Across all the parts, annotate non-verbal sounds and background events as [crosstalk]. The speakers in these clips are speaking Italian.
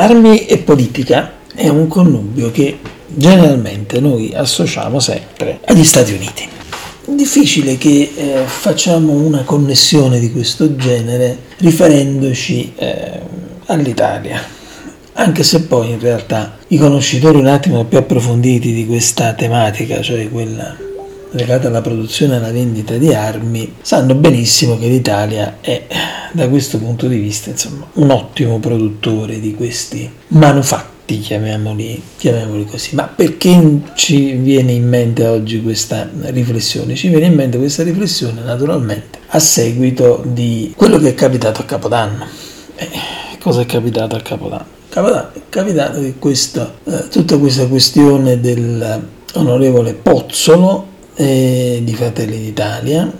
Armi e politica è un connubio che generalmente noi associamo sempre agli Stati Uniti. Difficile che eh, facciamo una connessione di questo genere riferendoci eh, all'Italia, anche se poi in realtà i conoscitori un attimo più approfonditi di questa tematica, cioè quella legata alla produzione e alla vendita di armi, sanno benissimo che l'Italia è da questo punto di vista insomma, un ottimo produttore di questi manufatti, chiamiamoli, chiamiamoli così. Ma perché ci viene in mente oggi questa riflessione? Ci viene in mente questa riflessione naturalmente a seguito di quello che è capitato a Capodanno. Eh, cosa è capitato a Capodanno? Capodanno è capitato che questa, eh, tutta questa questione dell'onorevole Pozzolo eh, di Fratelli d'Italia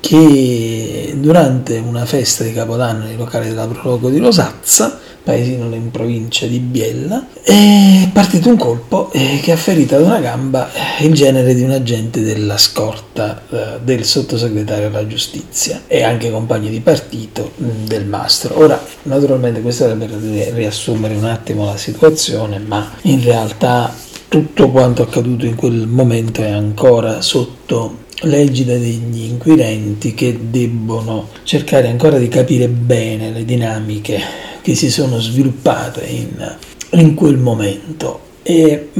che durante una festa di Capodanno nei locali della Prologo di Rosazza, paesino in provincia di Biella, è partito un colpo eh, che ha ferito ad una gamba il genere di un agente della scorta eh, del sottosegretario alla giustizia e anche compagni di partito mm, del mastro. Ora, naturalmente questo era per riassumere un attimo la situazione, ma in realtà tutto quanto accaduto in quel momento è ancora sotto l'egida degli inquirenti che debbono cercare ancora di capire bene le dinamiche che si sono sviluppate in, in quel momento. E,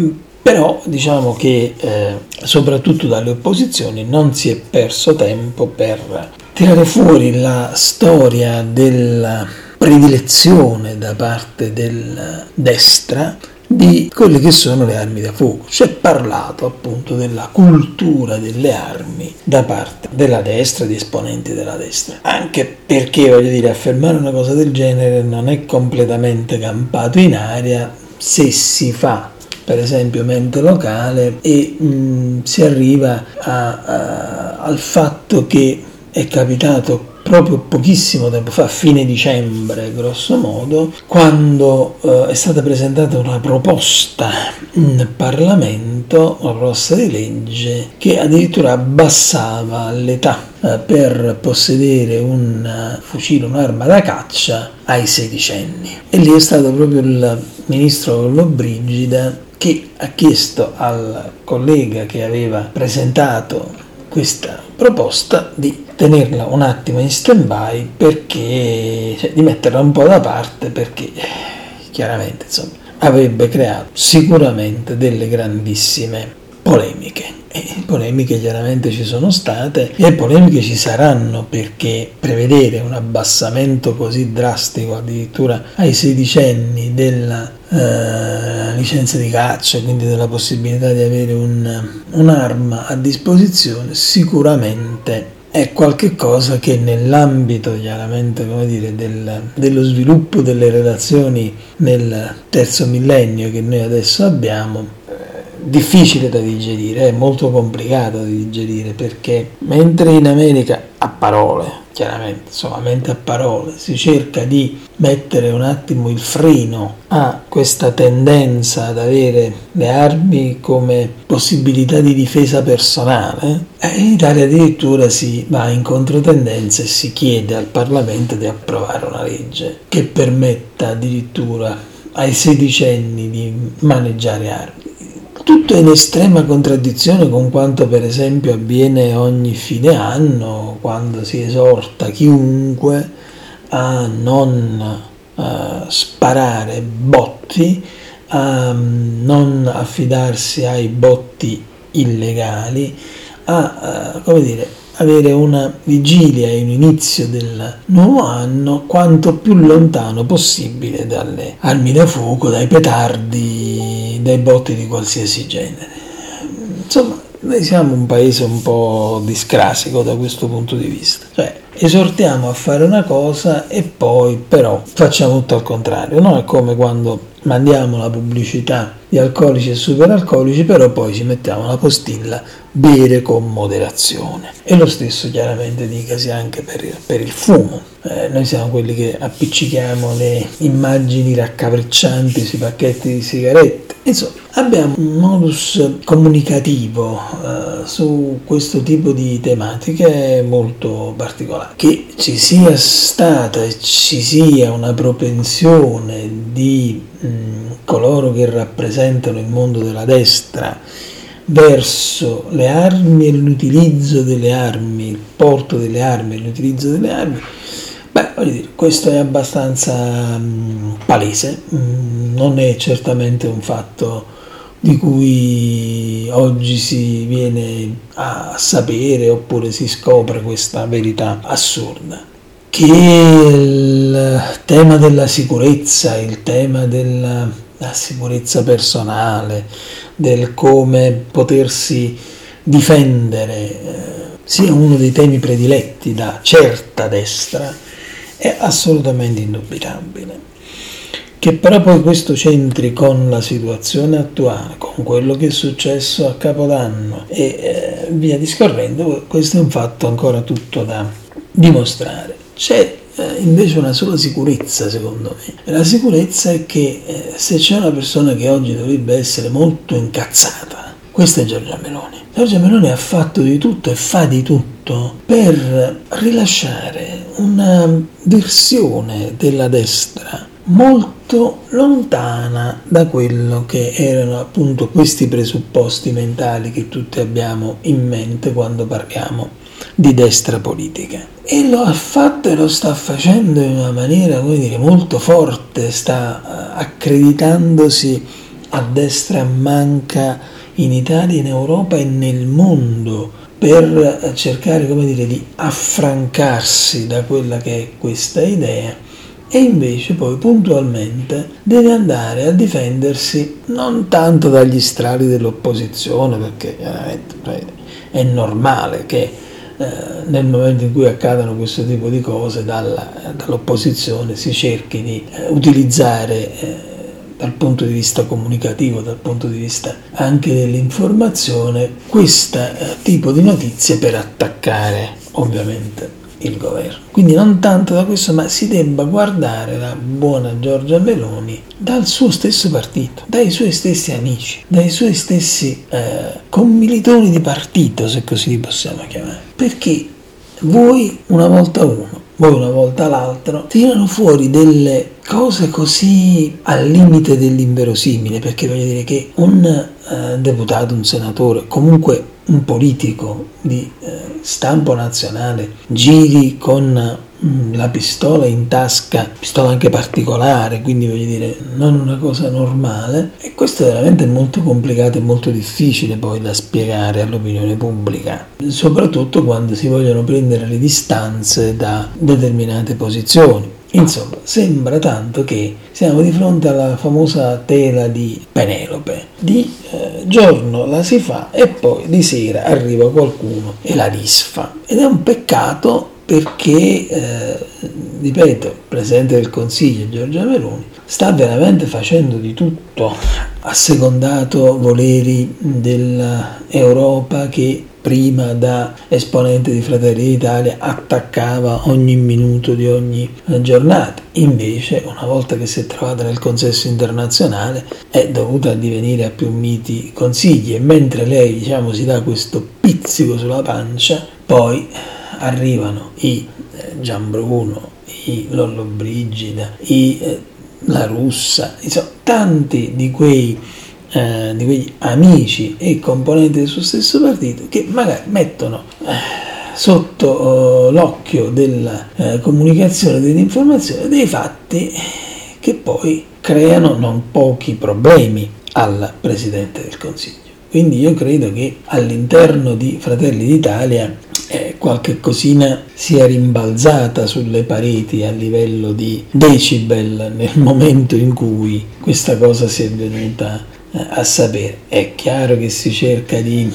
però diciamo che eh, soprattutto dalle opposizioni non si è perso tempo per tirare fuori la storia della predilezione da parte della destra di quelle che sono le armi da fuoco. Si è parlato appunto della cultura delle armi da parte della destra, di esponenti della destra. Anche perché, voglio dire, affermare una cosa del genere non è completamente campato in aria se si fa per esempio mente locale e mh, si arriva a, a, al fatto che è capitato proprio pochissimo tempo fa, a fine dicembre grosso modo, quando eh, è stata presentata una proposta in Parlamento, una proposta di legge che addirittura abbassava l'età eh, per possedere un uh, fucile, un'arma da caccia ai sedicenni. E lì è stato proprio il ministro Lollobrigida che ha chiesto al collega che aveva presentato questa proposta di tenerla un attimo in stand by perché cioè, di metterla un po' da parte perché chiaramente insomma avrebbe creato sicuramente delle grandissime polemiche. E polemiche chiaramente ci sono state e polemiche ci saranno perché prevedere un abbassamento così drastico addirittura ai sedicenni della eh, licenza di caccia, quindi della possibilità di avere un, un'arma a disposizione, sicuramente è qualcosa che nell'ambito chiaramente come dire, del, dello sviluppo delle relazioni nel terzo millennio che noi adesso abbiamo eh, difficile da digerire, è molto complicato da digerire perché mentre in America a parole chiaramente solamente a parole, si cerca di mettere un attimo il freno a questa tendenza ad avere le armi come possibilità di difesa personale, e in Italia addirittura si va in controtendenza e si chiede al Parlamento di approvare una legge che permetta addirittura ai sedicenni di maneggiare armi. Tutto in estrema contraddizione con quanto per esempio avviene ogni fine anno quando si esorta chiunque a non uh, sparare botti, a um, non affidarsi ai botti illegali, a uh, dire, avere una vigilia e un inizio del nuovo anno quanto più lontano possibile dalle armi da fuoco, dai petardi, dai botti di qualsiasi genere. Insomma, noi siamo un paese un po' discrasico da questo punto di vista. Cioè, esortiamo a fare una cosa e poi però facciamo tutto al contrario. Non è come quando mandiamo la pubblicità di alcolici e superalcolici, però poi ci mettiamo la postilla bere con moderazione. E lo stesso chiaramente dicasi anche per per il fumo. Eh, noi siamo quelli che appiccichiamo le immagini raccapriccianti sui pacchetti di sigarette. Insomma, abbiamo un modus comunicativo eh, su questo tipo di tematiche molto particolare. Che ci sia stata e ci sia una propensione di mh, coloro che rappresentano il mondo della destra verso le armi e l'utilizzo delle armi, il porto delle armi e l'utilizzo delle armi, beh, voglio dire, questo è abbastanza mh, palese, mh, non è certamente un fatto di cui oggi si viene a sapere oppure si scopre questa verità assurda. Che il tema della sicurezza, il tema della sicurezza personale, del come potersi difendere, eh, sia uno dei temi prediletti da certa destra, è assolutamente indubitabile. Che però poi questo c'entri con la situazione attuale, con quello che è successo a Capodanno e eh, via discorrendo, questo è un fatto ancora tutto da dimostrare. C'è eh, invece una sola sicurezza secondo me. La sicurezza è che eh, se c'è una persona che oggi dovrebbe essere molto incazzata, questa è Giorgia Meloni. Giorgia Meloni ha fatto di tutto e fa di tutto per rilasciare una versione della destra molto lontana da quello che erano appunto questi presupposti mentali che tutti abbiamo in mente quando parliamo di destra politica. E lo ha fatto e lo sta facendo in una maniera, dire, molto forte, sta eh, accreditandosi a destra manca in Italia, in Europa e nel mondo per cercare, come dire, di affrancarsi da quella che è questa idea e invece poi puntualmente deve andare a difendersi non tanto dagli strali dell'opposizione, perché chiaramente è normale che eh, nel momento in cui accadano questo tipo di cose dalla, dall'opposizione si cerchi di eh, utilizzare eh, dal punto di vista comunicativo, dal punto di vista anche dell'informazione, questo eh, tipo di notizie per attaccare ovviamente il governo. Quindi non tanto da questo, ma si debba guardare la buona Giorgia Meloni dal suo stesso partito, dai suoi stessi amici, dai suoi stessi eh, commilitoni di partito, se così li possiamo chiamare. Perché voi una volta uno, voi una volta l'altro, tirano fuori delle cose così al limite dell'inverosimile, perché voglio dire che un eh, deputato, un senatore, comunque un politico di eh, stampo nazionale giri con la pistola in tasca, pistola anche particolare, quindi voglio dire non una cosa normale, e questo è veramente molto complicato e molto difficile poi da spiegare all'opinione pubblica, soprattutto quando si vogliono prendere le distanze da determinate posizioni. Insomma, sembra tanto che siamo di fronte alla famosa tela di Penelope. Di eh, giorno la si fa e poi di sera arriva qualcuno e la disfa. Ed è un peccato perché, eh, ripeto, il Presidente del Consiglio Giorgia Meloni sta veramente facendo di tutto, ha secondato voleri dell'Europa che prima da esponente di Fratelli d'Italia attaccava ogni minuto di ogni giornata. Invece, una volta che si è trovata nel consesso internazionale, è dovuta divenire a più miti consigli e mentre lei diciamo, si dà questo pizzico sulla pancia, poi arrivano i eh, Gianbruno, i Lollobrigida, i eh, La Russa, insomma tanti di quei eh, di quegli amici e componenti del suo stesso partito che magari mettono eh, sotto eh, l'occhio della comunicazione dell'informazione dei fatti che poi creano non pochi problemi al Presidente del Consiglio. Quindi io credo che all'interno di Fratelli d'Italia qualche cosina sia rimbalzata sulle pareti a livello di decibel nel [laughs] momento in cui questa cosa si è venuta a sapere. È chiaro che si cerca di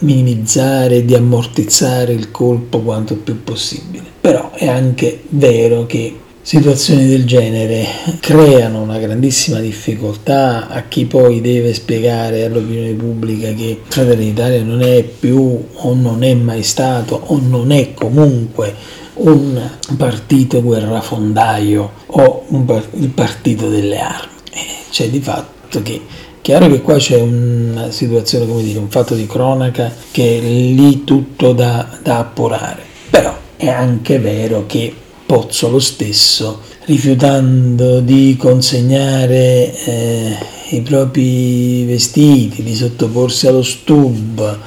minimizzare, di ammortizzare il colpo quanto più possibile, però è anche vero che situazioni del genere creano una grandissima difficoltà a chi poi deve spiegare all'opinione pubblica che Fratelli d'Italia non è più o non è mai stato o non è comunque un partito guerrafondaio o part- il partito delle armi. C'è di fatto che Chiaro che qua c'è una situazione, come dire, un fatto di cronaca che è lì tutto da, da appurare, però è anche vero che Pozzo lo stesso rifiutando di consegnare eh, i propri vestiti, di sottoporsi allo stub,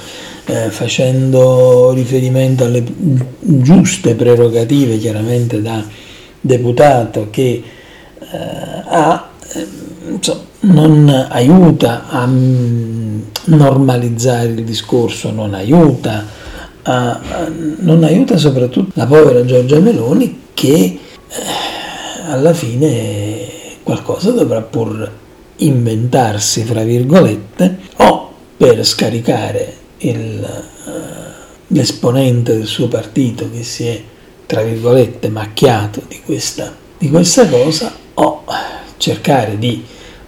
eh, facendo riferimento alle giuste prerogative chiaramente da deputato che eh, ha, eh, insomma, non aiuta a mm, normalizzare il discorso, non aiuta, a, a, non aiuta soprattutto la povera Giorgia Meloni che eh, alla fine qualcosa dovrà pur inventarsi, fra virgolette, o per scaricare il, uh, l'esponente del suo partito che si è, tra virgolette, macchiato di questa, di questa cosa, o cercare di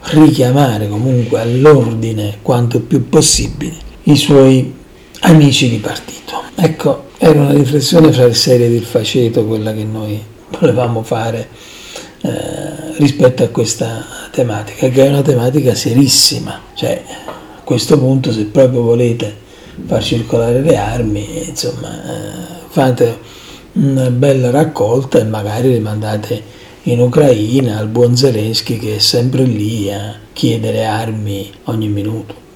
richiamare comunque all'ordine quanto più possibile i suoi amici di partito. Ecco, era una riflessione fra le serie del faceto, quella che noi volevamo fare eh, rispetto a questa tematica, che è una tematica serissima. Cioè, a questo punto, se proprio volete far circolare le armi, insomma, eh, fate una bella raccolta e magari le mandate in Ucraina al buon Zelensky che è sempre lì a chiedere armi ogni minuto.